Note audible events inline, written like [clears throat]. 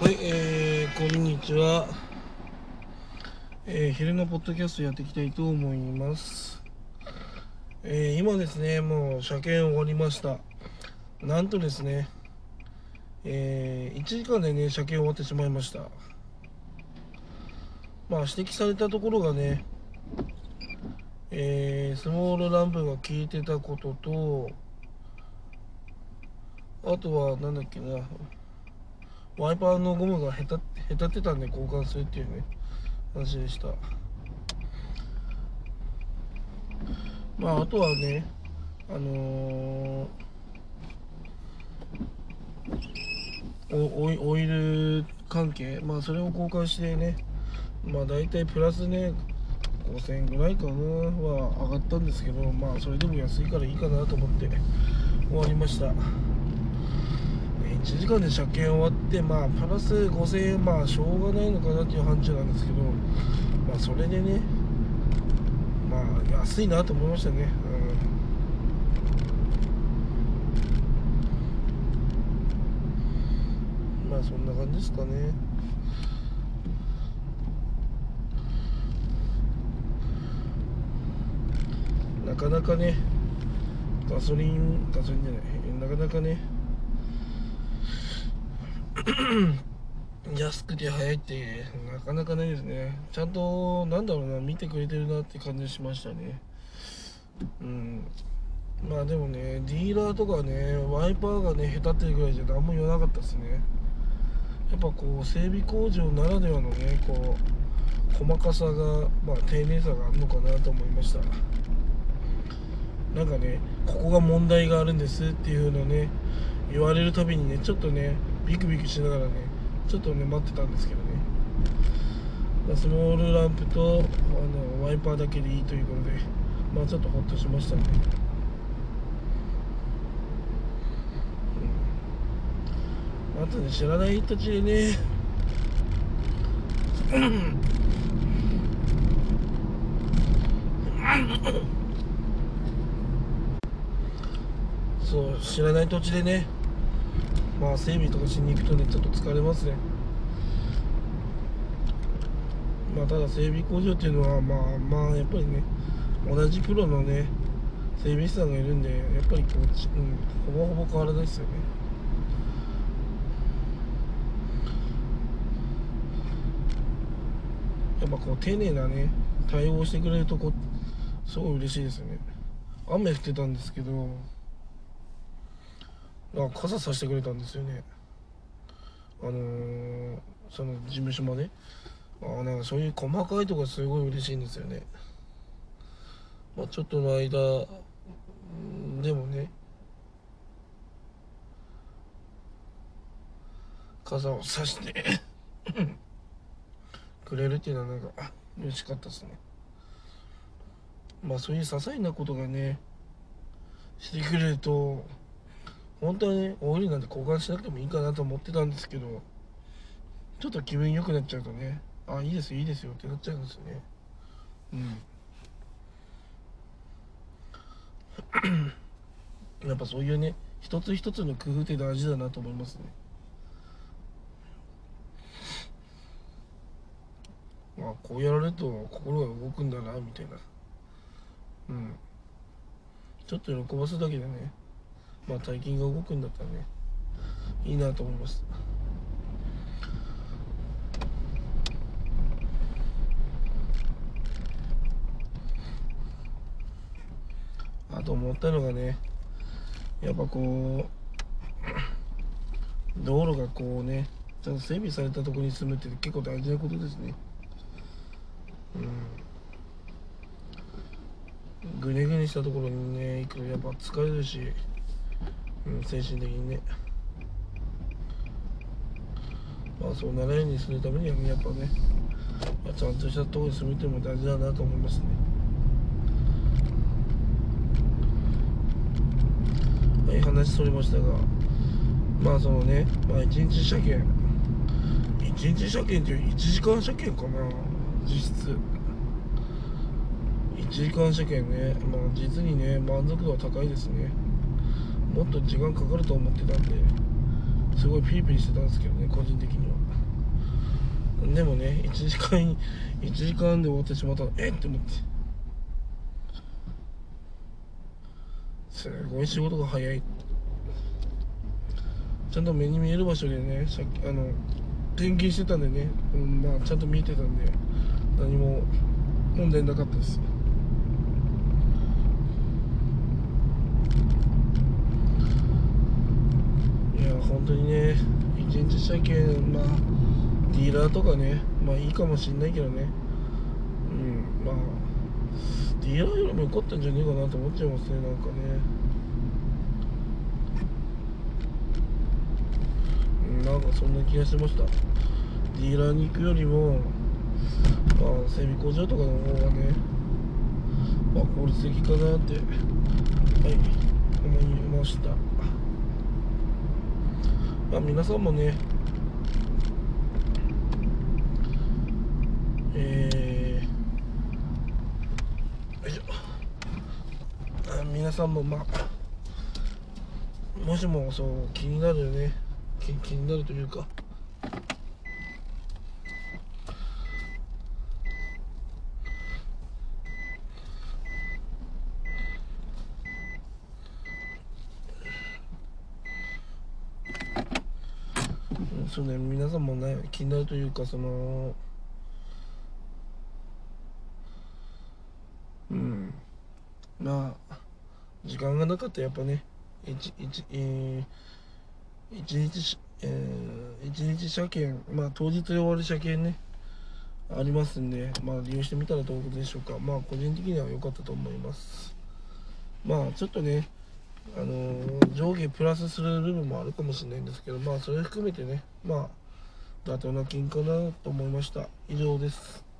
はい、えー、こんにちは。えー、昼のポッドキャストやっていきたいと思います。えー、今ですね、もう車検終わりました。なんとですね、えー、1時間でね、車検終わってしまいました。まあ、指摘されたところがね、えー、スモールランプが効いてたことと、あとは、なんだっけな、ワイパーのゴムがへたへたってたんで交換するっていうね話でした。まああとはねあのーおオイオイル関係まあそれを交換してねまあ大体プラスね5000円ぐらいかなは上がったんですけどまあそれでも安いからいいかなと思って終わりました。1時間で車検終わってまあプラス5000円まあしょうがないのかなっていう範疇なんですけどまあそれでねまあ安いなと思いましたね、うん、まあそんな感じですかね。なかなかねガソリンガソリンじゃないなかなかね [clears throat] 安くて早いってなかなかないですね。ちゃんとなんだろうな見てくれてるなって感じしましたね。うん。まあでもねディーラーとかねワイパーがねへたってるぐらいじゃ何も言わなかったですね。やっぱこう整備工場ならではのねこう細かさがまあ丁寧さがあるのかなと思いました。なんかねここが問題があるんですっていうのね言われるたびにねちょっとねビクビクしながらねちょっとね待ってたんですけどね。スモールランプとあのワイパーだけでいいということでまあちょっとホッとしましたね、うん、あとね知らない土地でねそう知らない土地でねまあ整備とかしに行くとねちょっと疲れますね。まあただ整備工場っていうのはまあまあやっぱりね同じプロのね整備士さんがいるんでやっぱりこう、うん、ほぼほぼ変わらないですよね。やっぱこう丁寧なね対応してくれるとこすごい嬉しいですよね。雨降ってたんですけどなんか傘さしてくれたんですよね。あのー、その事務所まであなんかそういう細かいとこすごい嬉しいんですよね。まあちょっとの間でもね傘をさして [laughs] くれるっていうのはなんか嬉しかったですね。まあそういう些細なことがねしてくれると本当はねオイルなんて交換しなくてもいいかなと思ってたんですけどちょっと気分良くなっちゃうとねあいいですいいですよってなっちゃうんですよね。うん。やっぱそういうね一つ一つの工夫って大事だなと思いますね。まあこうやられると心が動くんだなみたいな。うん。ちょっと喜ばすだけでね。まあ大金が動くんだったらねいいなと思います。あと思ったのがねやっぱこう [coughs] 道路がこうねちゃんと整備されたところに住むって結構大事なことですね。うん。ぐねぐねしたところにね行くとやっぱ疲れるしうん、精神的にね。まあそうならないようにするためにはやっぱね、まあ、ちゃんとしたとこに住むっていうのも大事だなと思いますね。はい話それましたがまあそのねまあ一日車検。一日車検っていう1時間車検かな実質。1時間車検ねまあ実にね満足度は高いですね。もっと時間かかると思ってたんですごいピリピリしてたんですけどね個人的には。でもね1時間1時間で終わってしまったらえっって思って。すごい仕事が早い。ちゃんと目に見える場所でねさっきあの点検してたんでね、うん、まあちゃんと見えてたんで何も問題なかったですいや本当にね一日車検まあディーラーとかねまあいいかもしんないけどね。うんまあディーラーよりも良かったんじゃねえかなと思っちゃいますねなんかね。なんかそんな気がしました。ディーラーに行くよりもまあ整備工場とかの方がねまあ効率的かなってはい思いました。まあ皆さんもね。えー、よいしょ。あ皆さんもまあ。もしもそう気になるよね。気気になるというか。そうね。皆さんもね気になるというかそのうん。まあ時間がなかったらやっぱね一一えー一日えー一日車検まあ当日で終わる車検ねありますんでまあ利用してみたらどういうことでしょうか。まあ個人的には良かったと思います。まあちょっとねあの上下プラスする部分もあるかもしれないんですけどまあそれ含めてねまあ妥当な金かなと思いました。以上です。